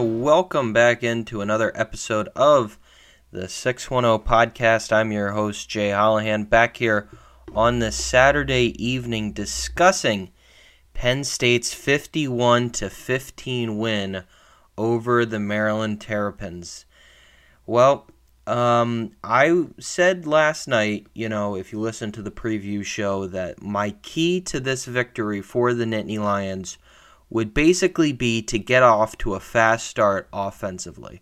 welcome back into another episode of the 610 podcast. I'm your host, Jay Hollihan, back here on this Saturday evening discussing Penn State's 51 to 15 win over the Maryland Terrapins. Well, um, I said last night, you know, if you listen to the preview show, that my key to this victory for the Nittany Lions would basically be to get off to a fast start offensively.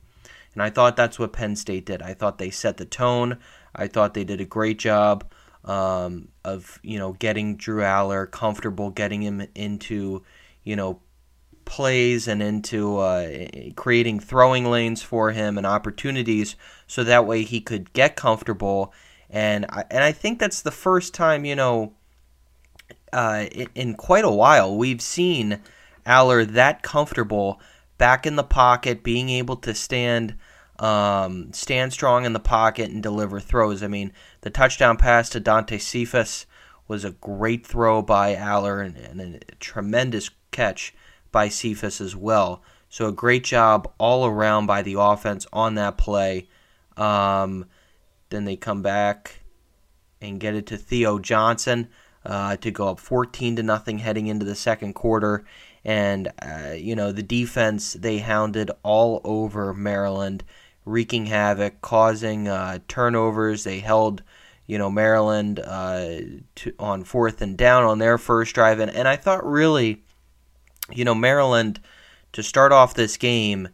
And I thought that's what Penn State did. I thought they set the tone. I thought they did a great job um, of, you know, getting Drew Allar comfortable, getting him into, you know, plays and into uh, creating throwing lanes for him and opportunities so that way he could get comfortable. And I, and I think that's the first time, you know, uh, in quite a while we've seen – Allar that comfortable back in the pocket, being able to stand um, stand strong in the pocket and deliver throws. I mean, the touchdown pass to Dante Cephas was a great throw by Allar and, and a tremendous catch by Cephas as well. So a great job all around by the offense on that play. Um, then they come back and get it to Theo Johnson uh, to go up 14 to nothing heading into the second quarter and uh, you know the defense they hounded all over Maryland, wreaking havoc, causing uh, turnovers. They held you know Maryland uh, to, on fourth and down on their first drive, and, and I thought really, you know Maryland to start off this game,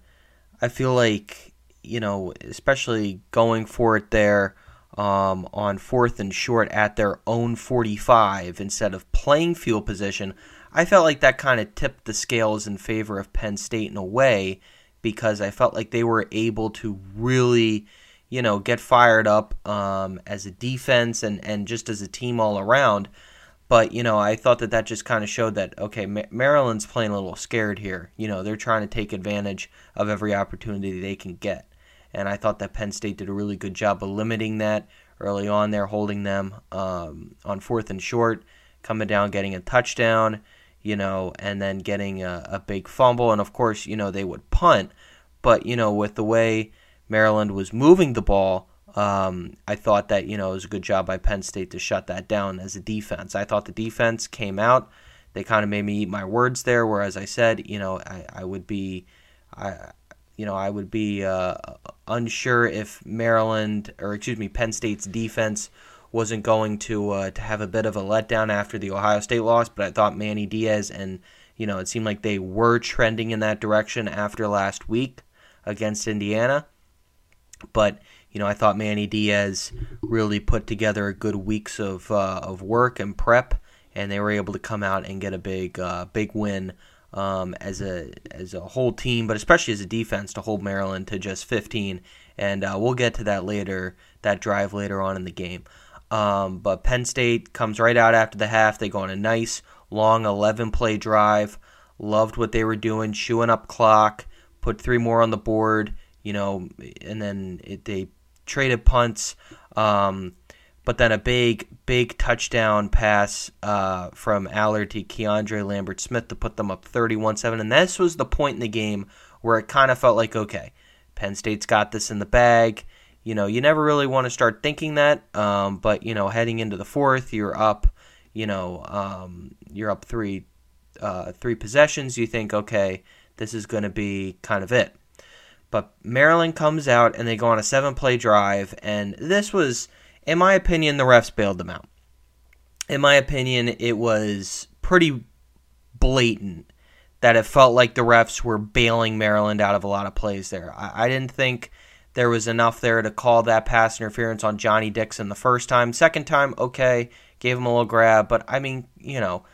I feel like you know especially going for it there. Um, on fourth and short at their own 45 instead of playing field position. I felt like that kind of tipped the scales in favor of Penn State in a way because I felt like they were able to really, you know, get fired up um, as a defense and, and just as a team all around. But, you know, I thought that that just kind of showed that, okay, Maryland's playing a little scared here. You know, they're trying to take advantage of every opportunity they can get. And I thought that Penn State did a really good job of limiting that early on there, holding them um, on fourth and short, coming down, getting a touchdown you know, and then getting a, a big fumble. And of course, you know, they would punt. But, you know, with the way Maryland was moving the ball, um, I thought that, you know, it was a good job by Penn State to shut that down as a defense. I thought the defense came out. They kind of made me eat my words there, whereas I said, you know, I, I would be, I, you know, I would be uh, unsure if Maryland, or excuse me, Penn State's defense wasn't going to uh, to have a bit of a letdown after the Ohio State loss, but I thought Manny Diaz and you know it seemed like they were trending in that direction after last week against Indiana. But you know I thought Manny Diaz really put together a good weeks of uh, of work and prep, and they were able to come out and get a big uh, big win. Um, as a as a whole team, but especially as a defense to hold Maryland to just 15, and uh, we'll get to that later, that drive later on in the game. Um, but Penn State comes right out after the half. They go on a nice long 11 play drive. Loved what they were doing, chewing up clock, put three more on the board, you know, and then it, they traded punts. Um, but then a big, big touchdown pass uh, from Allar to Keandre Lambert Smith to put them up 31 7. And this was the point in the game where it kind of felt like, okay, Penn State's got this in the bag you know, you never really want to start thinking that. Um, but you know, heading into the fourth, you're up. You know, um, you're up three, uh, three possessions. You think, okay, this is going to be kind of it. But Maryland comes out and they go on a seven-play drive, and this was, in my opinion, the refs bailed them out. In my opinion, it was pretty blatant that it felt like the refs were bailing Maryland out of a lot of plays there. I, I didn't think there was enough there to call that pass interference on Johnny Dixon the first time. Second time, okay, gave him a little grab, but I mean, you know,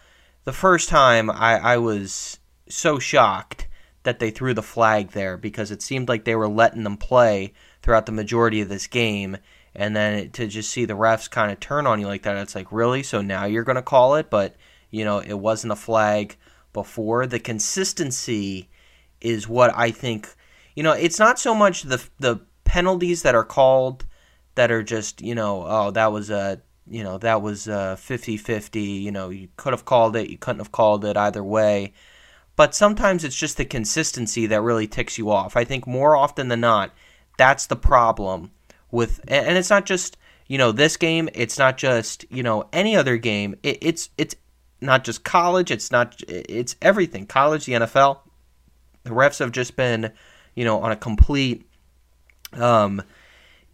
the first time I, I was so shocked that they threw the flag there because it seemed like they were letting them play throughout the majority of this game. And then to just see the refs kind of turn on you like that, it's like, really? So now you're going to call it? But, you know, it wasn't a flag before. The consistency is what I think you know, it's not so much the the penalties that are called that are just, you know, oh, that was a, you know, that was a 50-50, you know, you could have called it, you couldn't have called it either way. but sometimes it's just the consistency that really ticks you off. I think more often than not, that's the problem with, and it's not just you know this game. It's not just you know any other game. It, it's it's not just college. It's not. It's everything. College, the NFL. The refs have just been, you know, on a complete, um,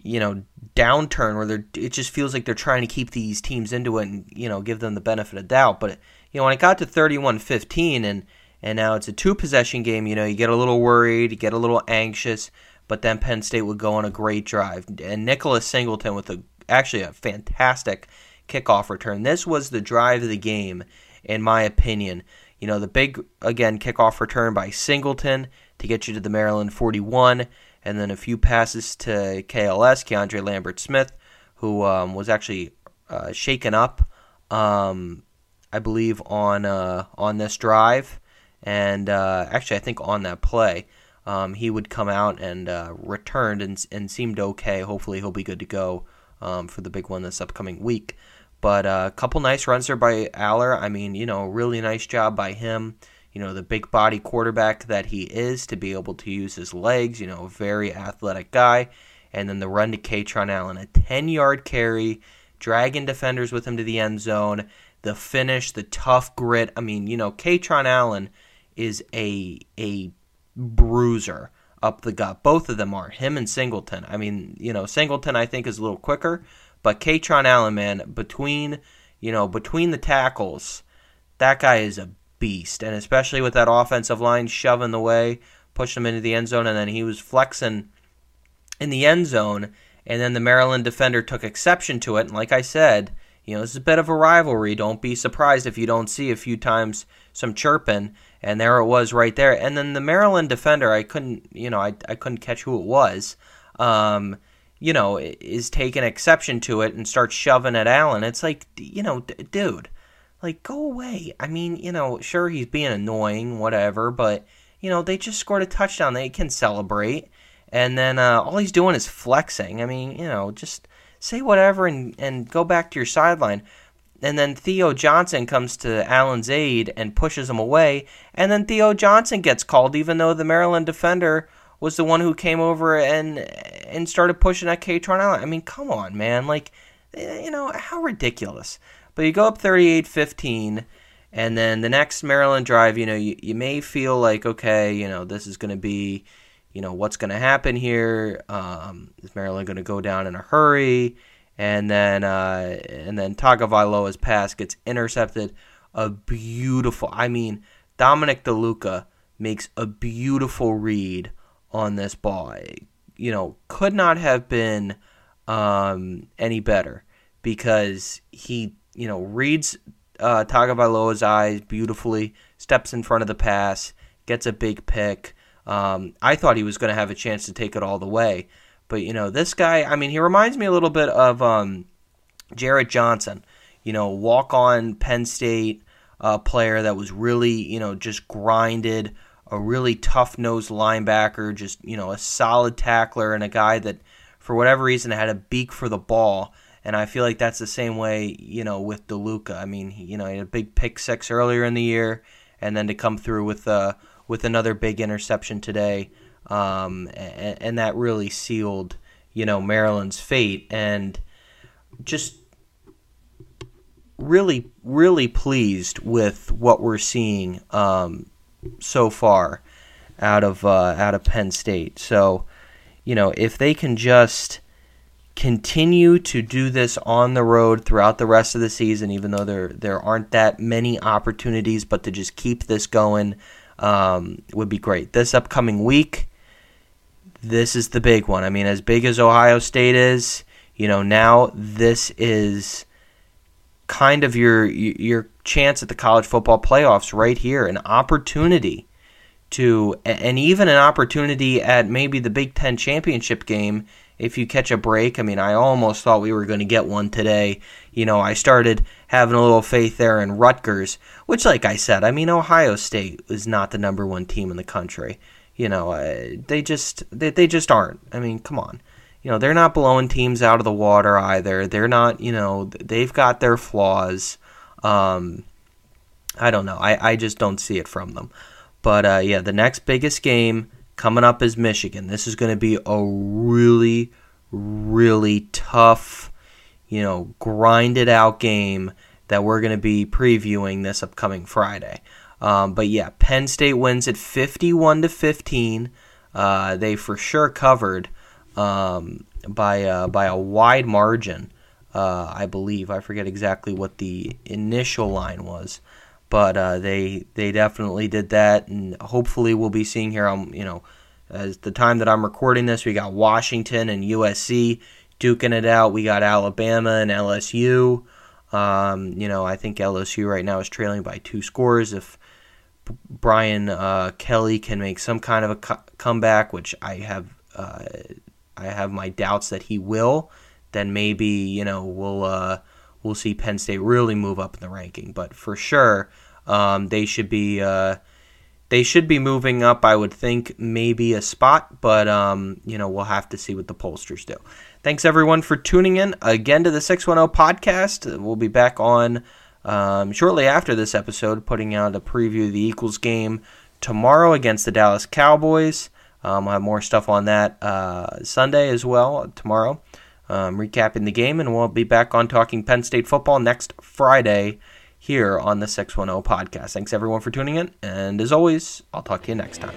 you know, downturn where they're. It just feels like they're trying to keep these teams into it and you know give them the benefit of doubt. But you know when it got to 31-15 and and now it's a two possession game, you know, you get a little worried, you get a little anxious, but then Penn State would go on a great drive. And Nicholas Singleton with a actually a fantastic kickoff return. This was the drive of the game, in my opinion. You know, the big, again, kickoff return by Singleton to get you to the Maryland 41, and then a few passes to KLS, Keandre Lambert Smith, who um, was actually uh, shaken up, um, I believe, on, uh, on this drive. And uh, actually, I think on that play. Um, he would come out and uh, returned and, and seemed okay. Hopefully, he'll be good to go um, for the big one this upcoming week. But a uh, couple nice runs there by Allar. I mean, you know, really nice job by him. You know, the big body quarterback that he is to be able to use his legs. You know, a very athletic guy. And then the run to Kaytron Allen, a 10 yard carry, dragging defenders with him to the end zone. The finish, the tough grit. I mean, you know, Kaytron Allen is a a bruiser up the gut. Both of them are him and Singleton. I mean, you know, Singleton I think is a little quicker, but Kaytron Allen, man, between you know between the tackles, that guy is a beast, and especially with that offensive line shoving the way, pushing him into the end zone, and then he was flexing in the end zone, and then the Maryland defender took exception to it, and like I said. You know, is a bit of a rivalry. Don't be surprised if you don't see a few times some chirping and there it was right there. And then the Maryland defender, I couldn't, you know, I, I couldn't catch who it was. Um, you know, is taking exception to it and starts shoving at Allen. It's like, you know, d- dude, like go away. I mean, you know, sure he's being annoying, whatever, but you know they just scored a touchdown. They can celebrate, and then uh, all he's doing is flexing. I mean, you know, just say whatever and and go back to your sideline and then Theo Johnson comes to Allen's aid and pushes him away, and then Theo Johnson gets called, even though the Maryland defender was the one who came over and and started pushing at Kaytron Allen. I mean, come on, man, like you know how ridiculous. But you go up 38-15, and then the next Maryland drive, you know, you, you may feel like okay, you know, this is going to be, you know, what's going to happen here? Um, is Maryland going to go down in a hurry? and then uh, and then Tagovailoa's pass gets intercepted. A beautiful, I mean, Dominic DeLuca makes a beautiful read on this ball. You know, could not have been um, any better because he, you know, reads uh, Tagovailoa's eyes beautifully, steps in front of the pass, gets a big pick. Um, I thought he was going to have a chance to take it all the way, but you know, this guy, I mean, he reminds me a little bit of um, Jarrett Johnson. You know, walk on Penn State uh, player that was really, you know, just grinded, a really tough nosed linebacker, just, you know, a solid tackler and a guy that, for whatever reason, had a beak for the ball. And I feel like that's the same way, you know, with DeLuca. I mean, you know, he had a big pick six earlier in the year, and then to come through with uh, with another big interception today um, and, and, that really sealed, you know, Maryland's fate. And just really, really pleased with what we're seeing um, so far out of uh, out of Penn State. So, you know, if they can just continue to do this on the road throughout the rest of the season, even though there there aren't that many opportunities, but to just keep this going um, would be great. This upcoming week, this is the big one. I mean, as big as Ohio State is, you know, now this is kind of your your chance at the college football playoffs right here, an opportunity to and even an opportunity at maybe the Big 10 championship game if you catch a break. I mean, I almost thought we were going to get one today. You know, I started having a little faith there in Rutgers, which like I said, I mean, Ohio State is not the number 1 team in the country. You know, uh, they just they, they just aren't. I mean, come on. You know, they're not blowing teams out of the water either. They're not, you know, they've got their flaws. Um, I don't know. I, I just don't see it from them. But uh, yeah, the next biggest game coming up is Michigan. This is going to be a really, really tough, you know, grinded out game that we're going to be previewing this upcoming Friday. Um, but yeah, Penn State wins at 51 to 15. Uh, they for sure covered um, by uh, by a wide margin, uh, I believe. I forget exactly what the initial line was, but uh, they they definitely did that, and hopefully we'll be seeing here. Um, you know, as the time that I'm recording this, we got Washington and USC duking it out. We got Alabama and LSU. Um, you know, I think LSU right now is trailing by two scores. If Brian uh, Kelly can make some kind of a co- comeback, which I have, uh, I have my doubts that he will, then maybe you know we'll uh, we'll see Penn State really move up in the ranking. But for sure, um, they should be uh, they should be moving up. I would think maybe a spot, but um, you know we'll have to see what the pollsters do. Thanks everyone for tuning in again to the 610 podcast. We'll be back on um, shortly after this episode, putting out a preview of the Eagles game tomorrow against the Dallas Cowboys. Um, I'll have more stuff on that uh, Sunday as well, tomorrow, um, recapping the game, and we'll be back on talking Penn State football next Friday here on the 610 podcast. Thanks everyone for tuning in, and as always, I'll talk to you next time.